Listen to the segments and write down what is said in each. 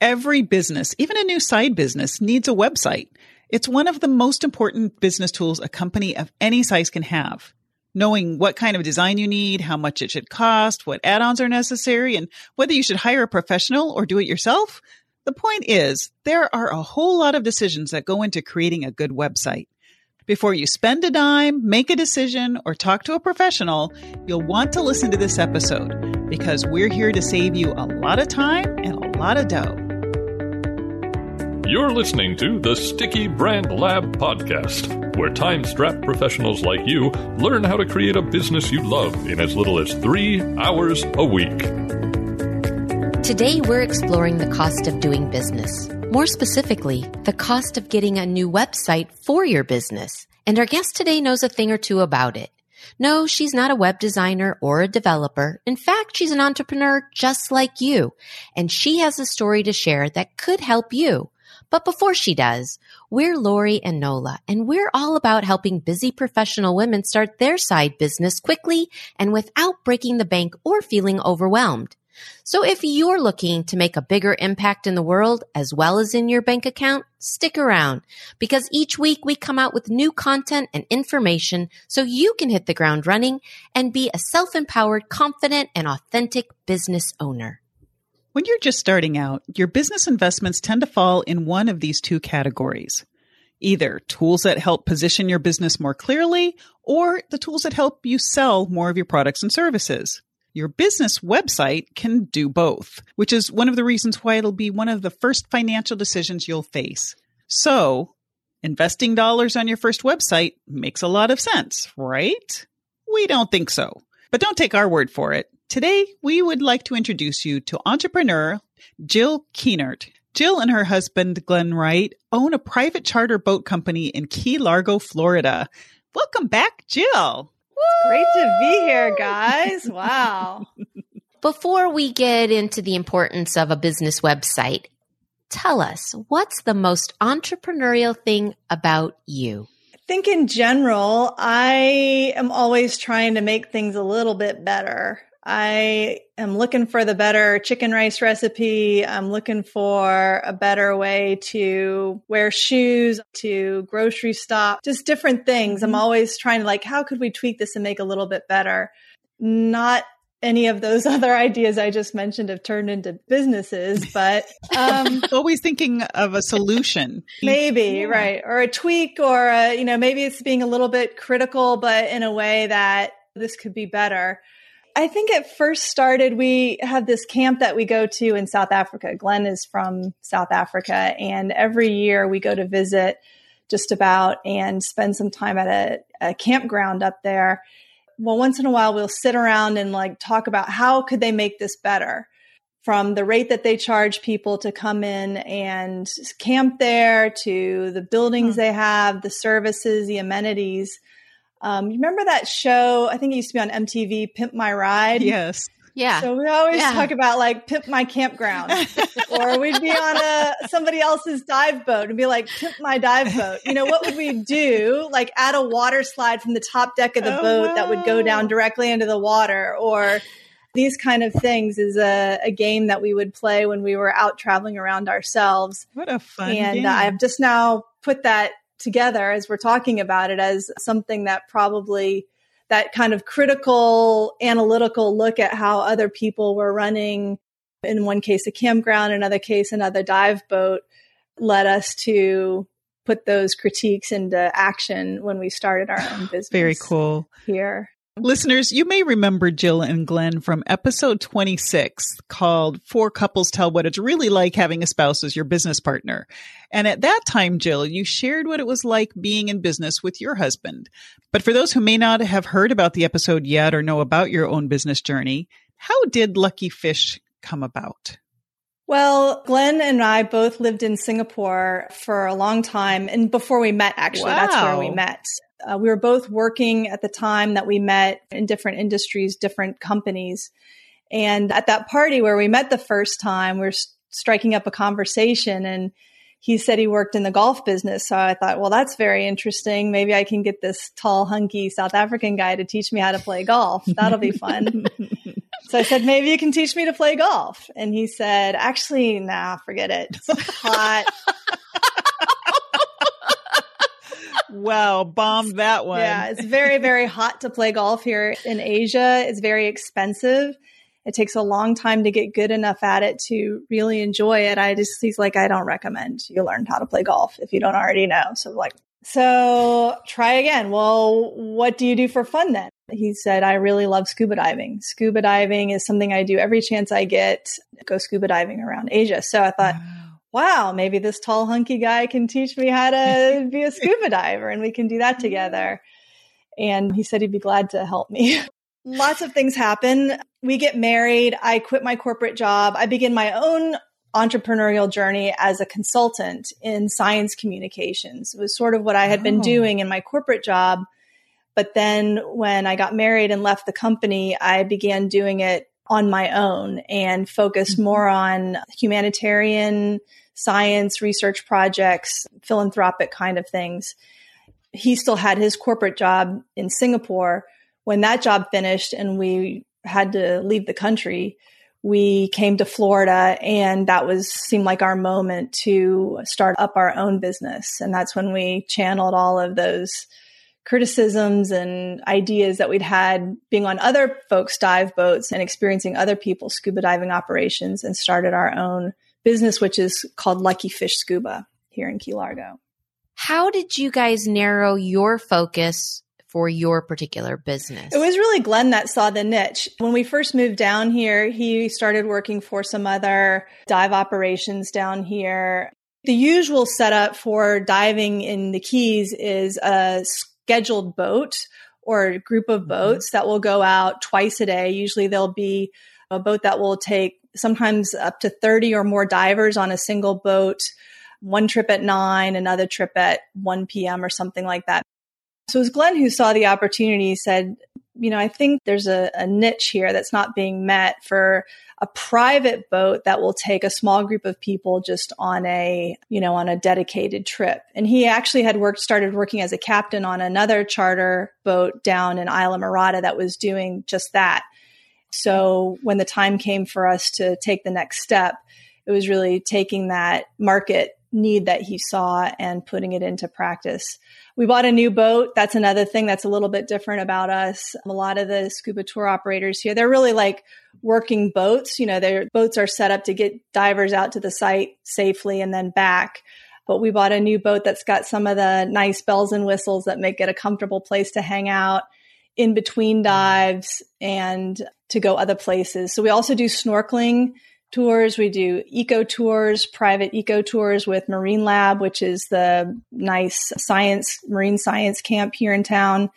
Every business, even a new side business, needs a website. It's one of the most important business tools a company of any size can have. Knowing what kind of design you need, how much it should cost, what add-ons are necessary, and whether you should hire a professional or do it yourself. The point is, there are a whole lot of decisions that go into creating a good website. Before you spend a dime, make a decision, or talk to a professional, you'll want to listen to this episode because we're here to save you a lot of time and a lot of dough. You're listening to the Sticky Brand Lab podcast, where time strapped professionals like you learn how to create a business you love in as little as three hours a week. Today, we're exploring the cost of doing business. More specifically, the cost of getting a new website for your business. And our guest today knows a thing or two about it. No, she's not a web designer or a developer. In fact, she's an entrepreneur just like you. And she has a story to share that could help you. But before she does, we're Lori and Nola, and we're all about helping busy professional women start their side business quickly and without breaking the bank or feeling overwhelmed. So if you're looking to make a bigger impact in the world as well as in your bank account, stick around because each week we come out with new content and information so you can hit the ground running and be a self-empowered, confident, and authentic business owner. When you're just starting out, your business investments tend to fall in one of these two categories. Either tools that help position your business more clearly or the tools that help you sell more of your products and services. Your business website can do both, which is one of the reasons why it'll be one of the first financial decisions you'll face. So, investing dollars on your first website makes a lot of sense, right? We don't think so. But don't take our word for it. Today, we would like to introduce you to entrepreneur Jill Keenert. Jill and her husband, Glenn Wright, own a private charter boat company in Key Largo, Florida. Welcome back, Jill. It's Great to be here, guys. Wow. Before we get into the importance of a business website, tell us what's the most entrepreneurial thing about you? I think in general, I am always trying to make things a little bit better. I am looking for the better chicken rice recipe. I'm looking for a better way to wear shoes, to grocery stop, just different things. I'm mm-hmm. always trying to like, how could we tweak this and make a little bit better? Not any of those other ideas I just mentioned have turned into businesses, but um, always thinking of a solution. Maybe, yeah. right. Or a tweak or, a, you know, maybe it's being a little bit critical, but in a way that this could be better. I think it first started, we have this camp that we go to in South Africa. Glenn is from South Africa, and every year we go to visit just about and spend some time at a, a campground up there. Well, once in a while, we'll sit around and like talk about how could they make this better from the rate that they charge people to come in and camp there to the buildings hmm. they have, the services, the amenities um, you remember that show? I think it used to be on MTV, Pimp My Ride. Yes. Yeah. So we always yeah. talk about like pimp my campground, or we'd be on a somebody else's dive boat and be like pimp my dive boat. You know what would we do? Like add a water slide from the top deck of the oh, boat that would go down directly into the water, or these kind of things is a, a, game that we would play when we were out traveling around ourselves. What a fun and game. I've just now put that together as we're talking about it as something that probably that kind of critical analytical look at how other people were running. In one case a campground another case another dive boat led us to put those critiques into action when we started our own business very cool. here Listeners, you may remember Jill and Glenn from episode 26 called Four Couples Tell What It's Really Like Having a Spouse as Your Business Partner. And at that time, Jill, you shared what it was like being in business with your husband. But for those who may not have heard about the episode yet or know about your own business journey, how did Lucky Fish come about? Well, Glenn and I both lived in Singapore for a long time. And before we met, actually, wow. that's where we met. Uh, we were both working at the time that we met in different industries, different companies. And at that party where we met the first time, we are striking up a conversation and he said he worked in the golf business. So I thought, well, that's very interesting. Maybe I can get this tall, hunky South African guy to teach me how to play golf. That'll be fun. So I said, maybe you can teach me to play golf. And he said, actually, nah, forget it. It's hot. Wow, bombed that one. Yeah, it's very, very hot to play golf here in Asia. It's very expensive. It takes a long time to get good enough at it to really enjoy it. I just, he's like, I don't recommend you learn how to play golf if you don't already know. So, like, so try again. Well, what do you do for fun then? He said, I really love scuba diving. Scuba diving is something I do every chance I get, go scuba diving around Asia. So I thought, wow, maybe this tall, hunky guy can teach me how to be a scuba diver and we can do that together. Mm-hmm. And he said he'd be glad to help me. Lots of things happen. We get married. I quit my corporate job. I begin my own entrepreneurial journey as a consultant in science communications. It was sort of what I had oh. been doing in my corporate job. But then when I got married and left the company, I began doing it on my own and focused mm-hmm. more on humanitarian science research projects, philanthropic kind of things. He still had his corporate job in Singapore. When that job finished and we had to leave the country, we came to Florida and that was seemed like our moment to start up our own business. And that's when we channeled all of those criticisms and ideas that we'd had being on other folks' dive boats and experiencing other people's scuba diving operations and started our own business, which is called Lucky Fish Scuba here in Key Largo. How did you guys narrow your focus for your particular business? It was really Glenn that saw the niche. When we first moved down here, he started working for some other dive operations down here. The usual setup for diving in the Keys is a scheduled boat or group of mm-hmm. boats that will go out twice a day. Usually there'll be a boat that will take sometimes up to 30 or more divers on a single boat, one trip at nine, another trip at 1 p.m. or something like that. So it was Glenn who saw the opportunity, said, you know, I think there's a, a niche here that's not being met for a private boat that will take a small group of people just on a, you know, on a dedicated trip. And he actually had worked, started working as a captain on another charter boat down in Islamorada that was doing just that. So when the time came for us to take the next step, it was really taking that market need that he saw and putting it into practice. We bought a new boat. That's another thing that's a little bit different about us. A lot of the scuba tour operators here, they're really like working boats. You know, their boats are set up to get divers out to the site safely and then back. But we bought a new boat that's got some of the nice bells and whistles that make it a comfortable place to hang out in between dives and to go other places. So we also do snorkeling tours. We do eco tours, private eco tours with Marine Lab, which is the nice science, marine science camp here in town,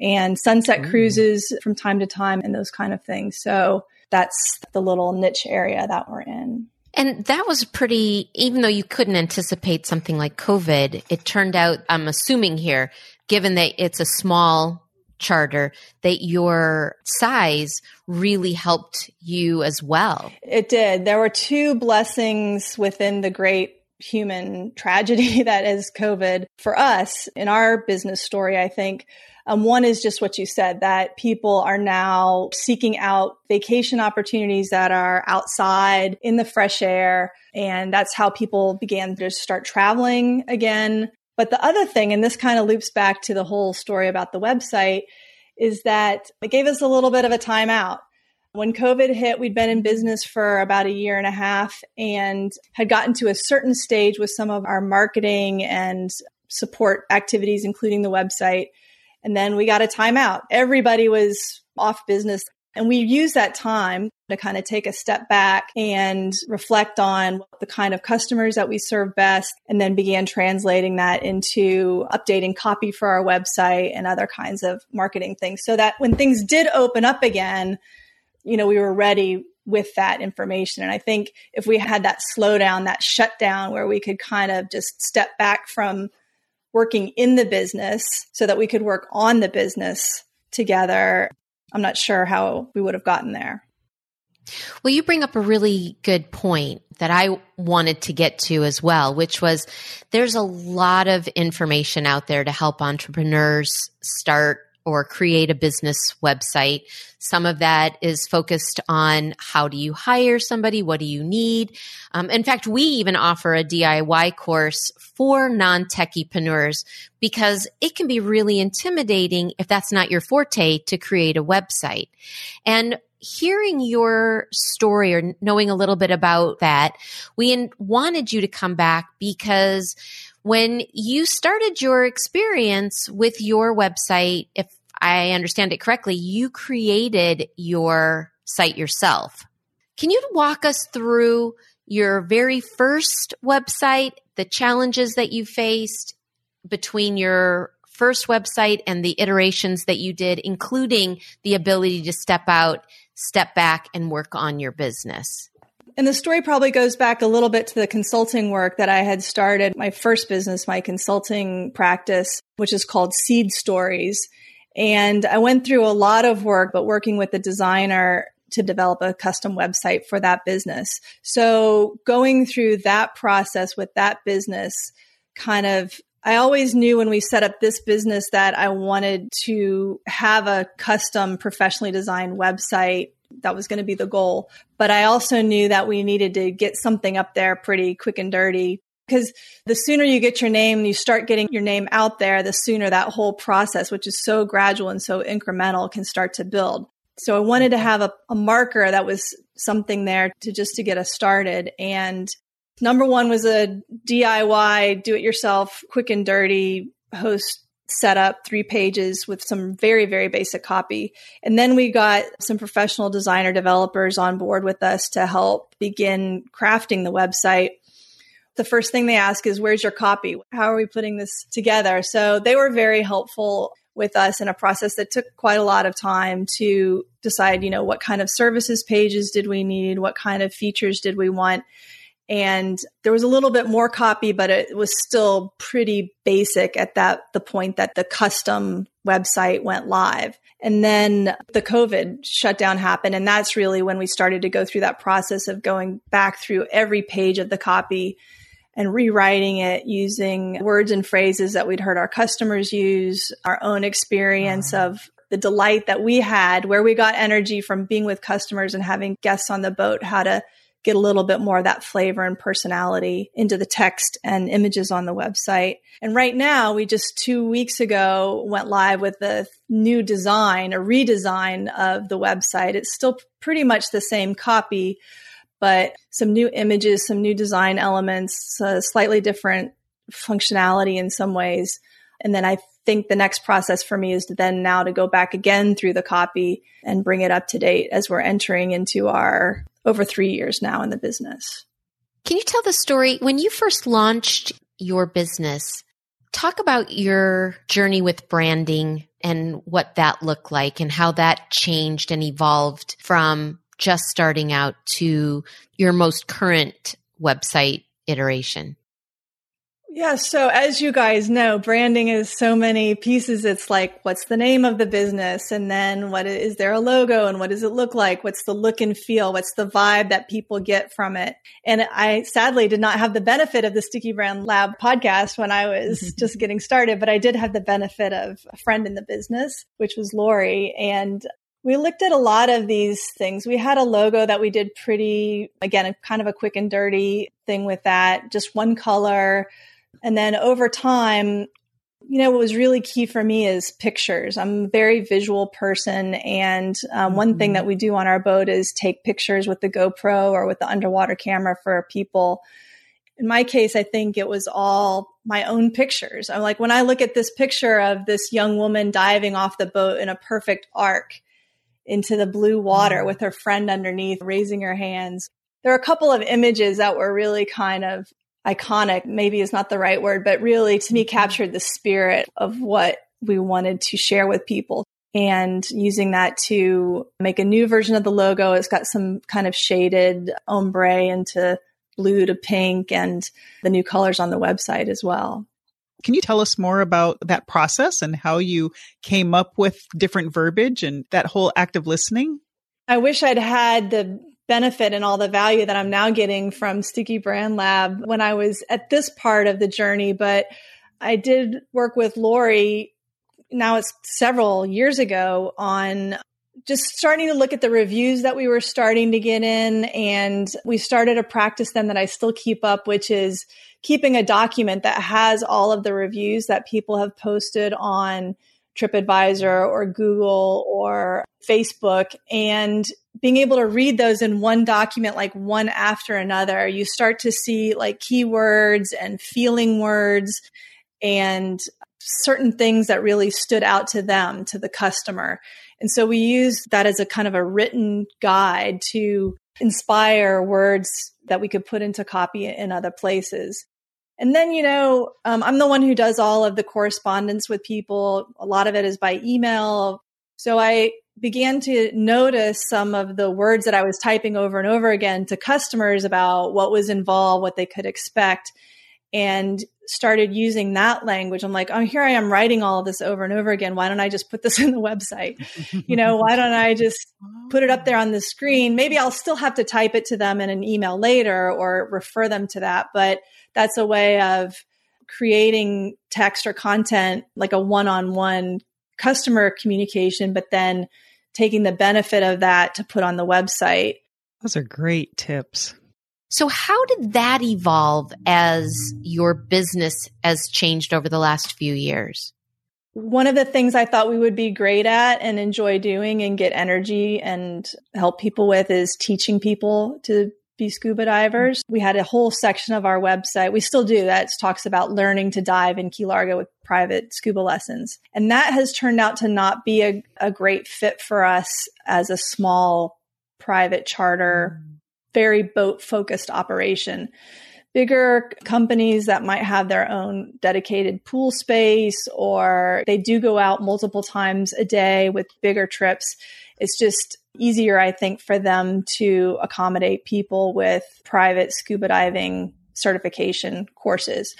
and sunset Ooh. cruises from time to time and those kind of things. So that's the little niche area that we're in. And that was pretty, even though you couldn't anticipate something like COVID, it turned out, I'm assuming here, given that it's a small charter that your size really helped you as well. It did. There were two blessings within the great human tragedy that is COVID for us in our business story, I think. Um, one is just what you said that people are now seeking out vacation opportunities that are outside in the fresh air. And that's how people began to start traveling again. But the other thing, and this kind of loops back to the whole story about the website, is that it gave us a little bit of a timeout. When COVID hit, we'd been in business for about a year and a half and had gotten to a certain stage with some of our marketing and support activities, including the website. And then we got a timeout. Everybody was off business. And we used that time to kind of take a step back and reflect on the kind of customers that we serve best, and then began translating that into updating copy for our website and other kinds of marketing things so that when things did open up again, you know, we were ready with that information. And I think if we had that slowdown, that shutdown where we could kind of just step back from working in the business so that we could work on the business together, I'm not sure how we would have gotten there. Well, you bring up a really good point that I wanted to get to as well, which was there's a lot of information out there to help entrepreneurs start or create a business website. Some of that is focused on how do you hire somebody? What do you need? Um, in fact, we even offer a DIY course for non techipreneurs because it can be really intimidating if that's not your forte to create a website. And hearing your story or knowing a little bit about that, we wanted you to come back because when you started your experience with your website, if I understand it correctly, you created your site yourself. Can you walk us through your very first website, the challenges that you faced between your first website and the iterations that you did, including the ability to step out, step back, and work on your business? And the story probably goes back a little bit to the consulting work that I had started my first business, my consulting practice, which is called Seed Stories. And I went through a lot of work, but working with the designer to develop a custom website for that business. So going through that process with that business kind of I always knew when we set up this business that I wanted to have a custom professionally designed website that was going to be the goal. But I also knew that we needed to get something up there pretty quick and dirty because the sooner you get your name, you start getting your name out there, the sooner that whole process, which is so gradual and so incremental, can start to build. So I wanted to have a, a marker that was something there to just to get us started. And number one was a DIY, do it yourself, quick and dirty host set up three pages with some very, very basic copy. And then we got some professional designer developers on board with us to help begin crafting the website. The first thing they ask is, Where's your copy? How are we putting this together? So they were very helpful with us in a process that took quite a lot of time to decide, you know, what kind of services pages did we need? What kind of features did we want? And there was a little bit more copy but it was still pretty basic at that the point that the custom website went live and then the covid shutdown happened and that's really when we started to go through that process of going back through every page of the copy and rewriting it using words and phrases that we'd heard our customers use our own experience uh-huh. of the delight that we had where we got energy from being with customers and having guests on the boat how to get a little bit more of that flavor and personality into the text and images on the website. And right now, we just two weeks ago went live with the new design, a redesign of the website. It's still pretty much the same copy, but some new images, some new design elements, uh, slightly different functionality in some ways. And then I think the next process for me is to then now to go back again through the copy and bring it up to date as we're entering into our over three years now in the business. Can you tell the story when you first launched your business? Talk about your journey with branding and what that looked like and how that changed and evolved from just starting out to your most current website iteration. Yeah. So as you guys know, branding is so many pieces. It's like, what's the name of the business? And then what is there a logo and what does it look like? What's the look and feel? What's the vibe that people get from it? And I sadly did not have the benefit of the Sticky Brand Lab podcast when I was just getting started, but I did have the benefit of a friend in the business, which was Lori. And we looked at a lot of these things. We had a logo that we did pretty, again, kind of a quick and dirty thing with that, just one color and then over time, you know, what was really key for me is pictures. I'm a very visual person. And um, one mm-hmm. thing that we do on our boat is take pictures with the GoPro or with the underwater camera for people. In my case, I think it was all my own pictures. I'm like, when I look at this picture of this young woman diving off the boat in a perfect arc into the blue water mm-hmm. with her friend underneath, raising her hands, there are a couple of images that were really kind of iconic maybe is not the right word, but really to me mm-hmm. captured the spirit of what we wanted to share with people and using that to make a new version of the logo. It's got some kind of shaded ombre into blue to pink and the new colors on the website as well. Can you tell us more about that process and how you came up with different verbiage and that whole act of listening? I wish I'd had the benefit and all the value that I'm now getting from Sticky Brand Lab when I was at this part of the journey. But I did work with Lori now it's several years ago on just starting to look at the reviews that we were starting to get in. And we started a practice then that I still keep up, which is keeping a document that has all of the reviews that people have posted on TripAdvisor or Google or Facebook and being able to read those in one document, like one after another, you start to see like keywords and feeling words and certain things that really stood out to them, to the customer. And so we use that as a kind of a written guide to inspire words that we could put into copy in other places. And then, you know, um, I'm the one who does all of the correspondence with people. A lot of it is by email. So I began to notice some of the words that I was typing over and over again to customers about what was involved, what they could expect, and started using that language. I'm like, oh, here I am writing all of this over and over again. Why don't I just put this in the website? you know, why don't I just put it up there on the screen? Maybe I'll still have to type it to them in an email later or refer them to that, but that's a way of creating text or content like a one-on-one customer communication, but then taking the benefit of that to put on the website. Those are great tips. So how did that evolve as your business has changed over the last few years? One of the things I thought we would be great at and enjoy doing and get energy and help people with is teaching people to be scuba divers. We had a whole section of our website. We still do that talks about learning to dive in Key Largo with private scuba lessons. And that has turned out to not be a, a great fit for us as a small private charter, mm. Very boat focused operation. Bigger companies that might have their own dedicated pool space or they do go out multiple times a day with bigger trips. It's just easier, I think, for them to accommodate people with private scuba diving certification courses.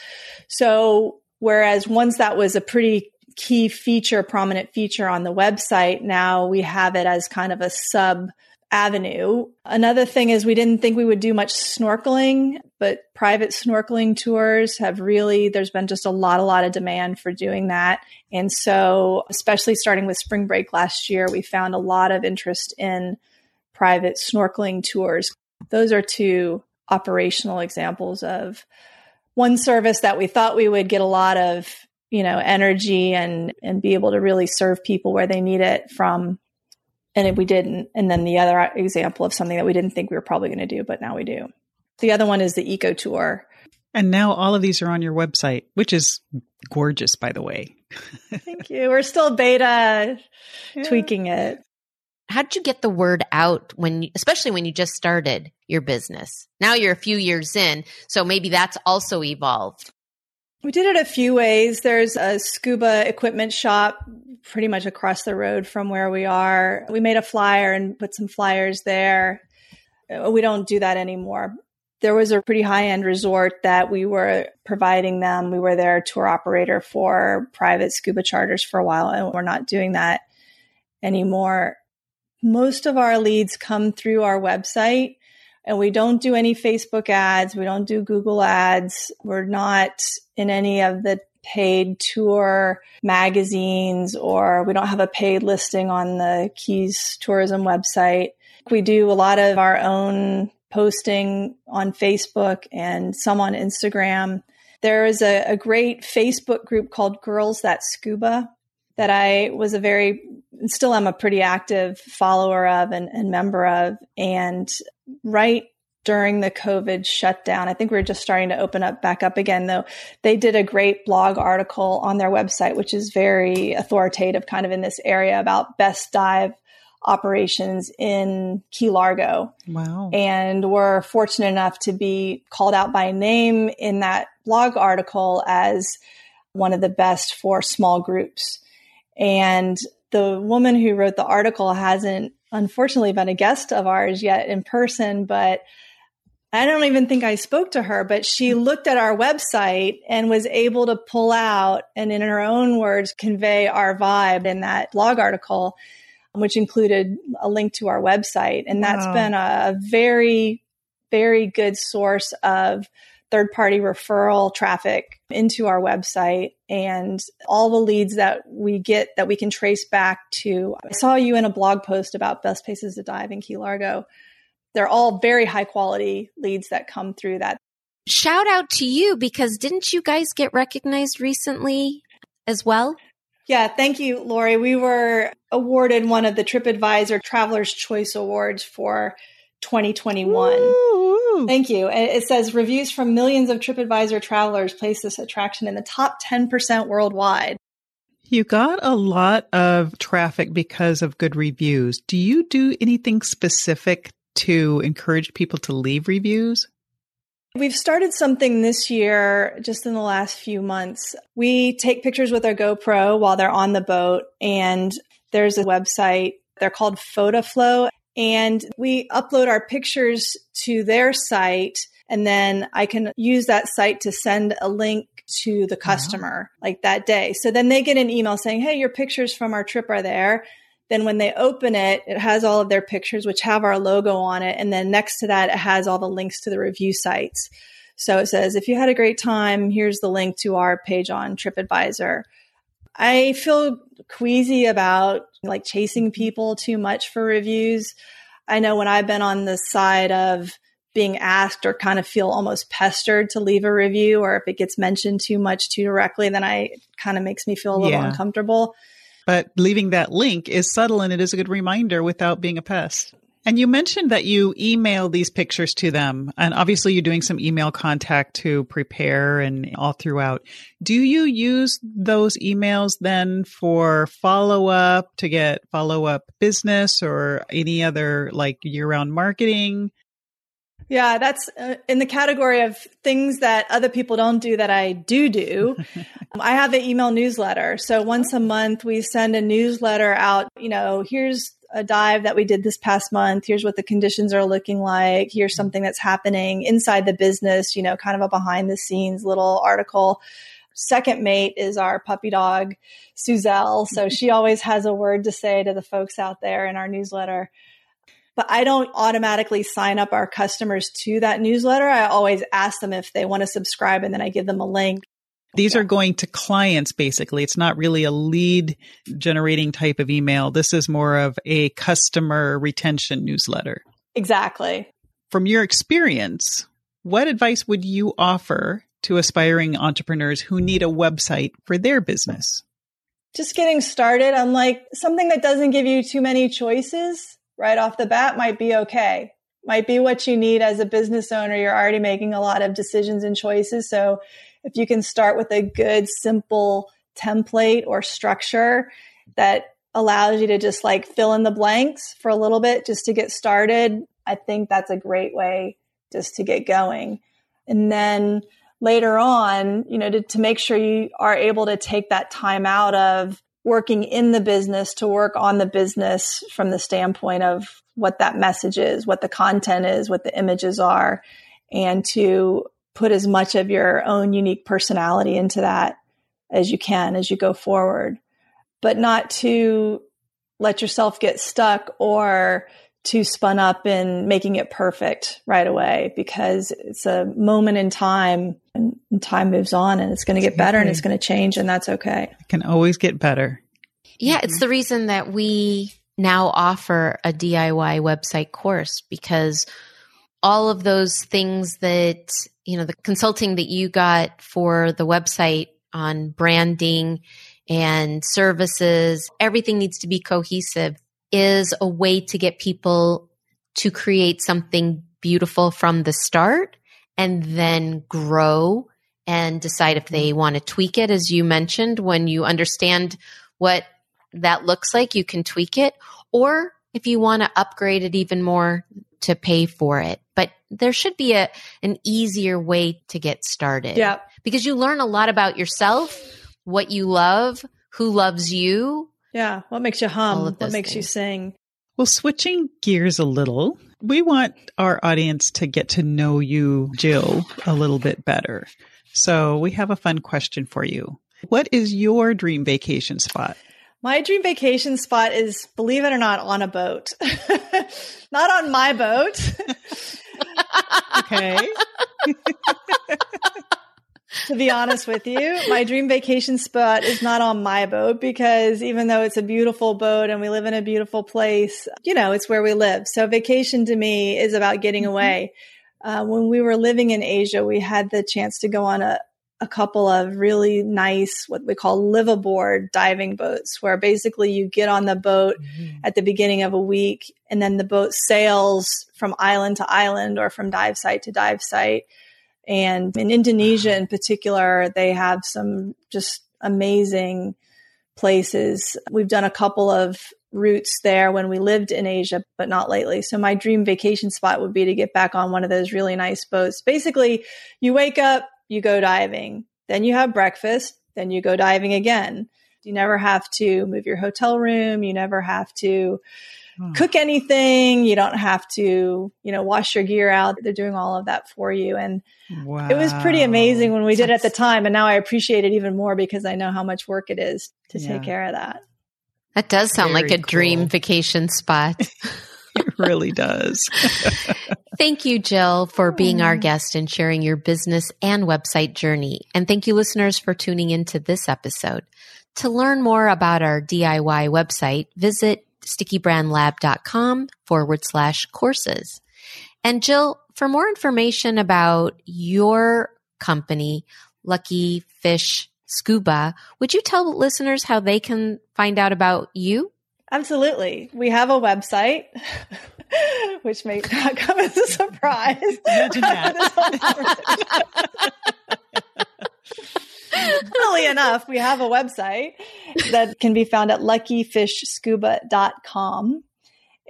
So, whereas once that was a pretty key feature, prominent feature on the website, now we have it as kind of a sub avenue. Another thing is we didn't think we would do much snorkeling, but private snorkeling tours have really, there's been just a lot, a lot of demand for doing that. And so, especially starting with spring break last year, we found a lot of interest in private snorkeling tours. Those are two operational examples of one service that we thought we would get a lot of you know energy and and be able to really serve people where they need it from and we didn't. And then the other example of something that we didn't think we were probably going to do, but now we do. The other one is the eco tour. And now all of these are on your website, which is gorgeous, by the way. Thank you. We're still beta yeah. tweaking it. How did you get the word out when, especially when you just started your business? Now you're a few years in, so maybe that's also evolved. We did it a few ways. There's a scuba equipment shop pretty much across the road from where we are. We made a flyer and put some flyers there. Uh, we don't do that anymore. There was a pretty high end resort that we were providing them. We were their tour operator for private scuba charters for a while, and we're not doing that anymore. Most of our leads come through our website and we don't do any Facebook ads. We don't do Google ads. We're not in any of the paid tour magazines or we don't have a paid listing on the Keys tourism website. We do a lot of our own posting on Facebook and some on Instagram. There is a, a great Facebook group called Girls That Scuba that I was a very, still am a pretty active follower of and, and member of. And right during the COVID shutdown. I think we are just starting to open up back up again, though. They did a great blog article on their website, which is very authoritative kind of in this area about best dive operations in Key Largo. Wow. And we're fortunate enough to be called out by name in that blog article as one of the best for small groups. And the woman who wrote the article hasn't unfortunately been a guest of ours yet in person, but I don't even think I spoke to her, but she looked at our website and was able to pull out and, in her own words, convey our vibe in that blog article, which included a link to our website. And that's wow. been a very, very good source of third party referral traffic into our website and all the leads that we get that we can trace back to. I saw you in a blog post about best places to dive in Key Largo. They're all very high quality leads that come through that. Shout out to you because didn't you guys get recognized recently as well? Yeah, thank you, Lori. We were awarded one of the TripAdvisor Traveler's Choice Awards for 2021. Woo! Thank you. It says reviews from millions of TripAdvisor travelers place this attraction in the top 10% worldwide. You got a lot of traffic because of good reviews. Do you do anything specific to encourage people to leave reviews? We've started something this year, just in the last few months. We take pictures with our GoPro while they're on the boat, and there's a website. They're called PhotoFlow, and we upload our pictures to their site. And then I can use that site to send a link to the customer wow. like that day. So then they get an email saying, Hey, your pictures from our trip are there. Then when they open it, it has all of their pictures, which have our logo on it. And then next to that, it has all the links to the review sites. So it says, if you had a great time, here's the link to our page on TripAdvisor. I feel queasy about like chasing people too much for reviews. I know when I've been on the side of being asked or kind of feel almost pestered to leave a review, or if it gets mentioned too much too directly, then I kind of makes me feel a little yeah. uncomfortable. But leaving that link is subtle and it is a good reminder without being a pest. And you mentioned that you email these pictures to them, and obviously you're doing some email contact to prepare and all throughout. Do you use those emails then for follow up to get follow up business or any other like year round marketing? Yeah, that's uh, in the category of things that other people don't do that I do do. I have an email newsletter. So once a month, we send a newsletter out. You know, here's a dive that we did this past month. Here's what the conditions are looking like. Here's something that's happening inside the business, you know, kind of a behind the scenes little article. Second mate is our puppy dog, Suzelle. So she always has a word to say to the folks out there in our newsletter. But I don't automatically sign up our customers to that newsletter. I always ask them if they want to subscribe and then I give them a link. These yeah. are going to clients basically. It's not really a lead generating type of email. This is more of a customer retention newsletter. Exactly. From your experience, what advice would you offer to aspiring entrepreneurs who need a website for their business? Just getting started. I'm like, something that doesn't give you too many choices right off the bat might be okay. Might be what you need as a business owner. You're already making a lot of decisions and choices. So if you can start with a good, simple template or structure that allows you to just like fill in the blanks for a little bit just to get started, I think that's a great way just to get going. And then later on, you know, to, to make sure you are able to take that time out of working in the business to work on the business from the standpoint of what that message is, what the content is, what the images are, and to put as much of your own unique personality into that as you can as you go forward, but not to let yourself get stuck or too spun up in making it perfect right away because it's a moment in time and time moves on and it's going to get better and it's going to change and that's okay. It can always get better. Yeah, it's the reason that we now offer a DIY website course because all of those things that, you know, the consulting that you got for the website on branding and services, everything needs to be cohesive is a way to get people to create something beautiful from the start and then grow and decide if they want to tweak it. As you mentioned, when you understand what that looks like, you can tweak it. Or if you want to upgrade it even more to pay for it. But there should be a, an easier way to get started. Yeah. Because you learn a lot about yourself, what you love, who loves you. Yeah. What makes you hum? What makes things. you sing? Well, switching gears a little, we want our audience to get to know you, Jill, a little bit better. So we have a fun question for you. What is your dream vacation spot? My dream vacation spot is, believe it or not, on a boat. not on my boat. okay. to be honest with you, my dream vacation spot is not on my boat because even though it's a beautiful boat and we live in a beautiful place, you know, it's where we live. So vacation to me is about getting mm-hmm. away. Uh, when we were living in Asia, we had the chance to go on a, a couple of really nice, what we call live aboard diving boats, where basically you get on the boat mm-hmm. at the beginning of a week and then the boat sails from island to island or from dive site to dive site. And in Indonesia in particular, they have some just amazing places. We've done a couple of routes there when we lived in Asia, but not lately. So my dream vacation spot would be to get back on one of those really nice boats. Basically, you wake up, you go diving. Then you have breakfast. Then you go diving again. You never have to move your hotel room. You never have to hmm. cook anything. You don't have to, you know, wash your gear out. They're doing all of that for you. And wow. it was pretty amazing when we did it at the time. And now I appreciate it even more because I know how much work it is to yeah. take care of that. That does sound Very like a cool. dream vacation spot. it really does. thank you, Jill, for being our mm. guest and sharing your business and website journey. And thank you, listeners, for tuning into this episode. To learn more about our DIY website, visit stickybrandlab.com forward slash courses. And Jill, for more information about your company, Lucky Fish Scuba, would you tell listeners how they can find out about you? Absolutely. We have a website, which may not come as a surprise. Imagine that. Funnily enough, we have a website that can be found at luckyfishscuba.com.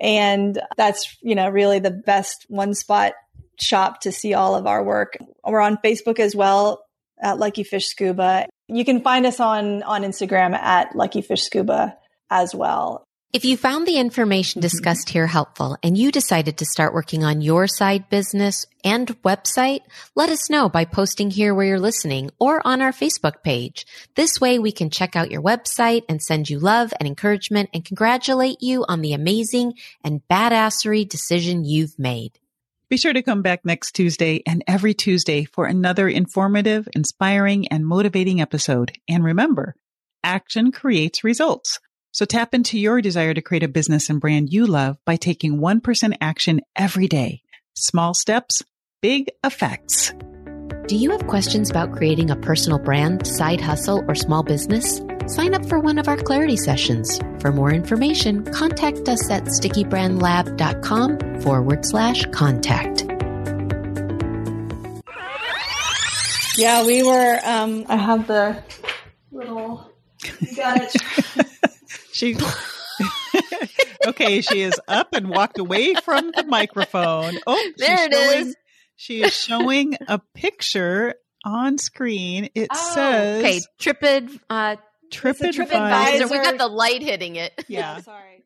And that's, you know, really the best one spot shop to see all of our work. We're on Facebook as well at Lucky Fish Scuba. You can find us on, on Instagram at Lucky Fish Scuba as well. If you found the information mm-hmm. discussed here helpful and you decided to start working on your side business and website, let us know by posting here where you're listening or on our Facebook page. This way we can check out your website and send you love and encouragement and congratulate you on the amazing and badassery decision you've made. Be sure to come back next Tuesday and every Tuesday for another informative, inspiring, and motivating episode. And remember, action creates results. So tap into your desire to create a business and brand you love by taking 1% action every day. Small steps, big effects. Do you have questions about creating a personal brand, side hustle, or small business? Sign up for one of our clarity sessions. For more information, contact us at stickybrandlab.com forward slash contact. Yeah, we were, um, I have the little, you got it. She okay, she is up and walked away from the microphone. Oh, there it showing, is. She is showing a picture on screen. It oh, says okay, Tripid uh TripAdvisor. We got the light hitting it. Yeah. Sorry.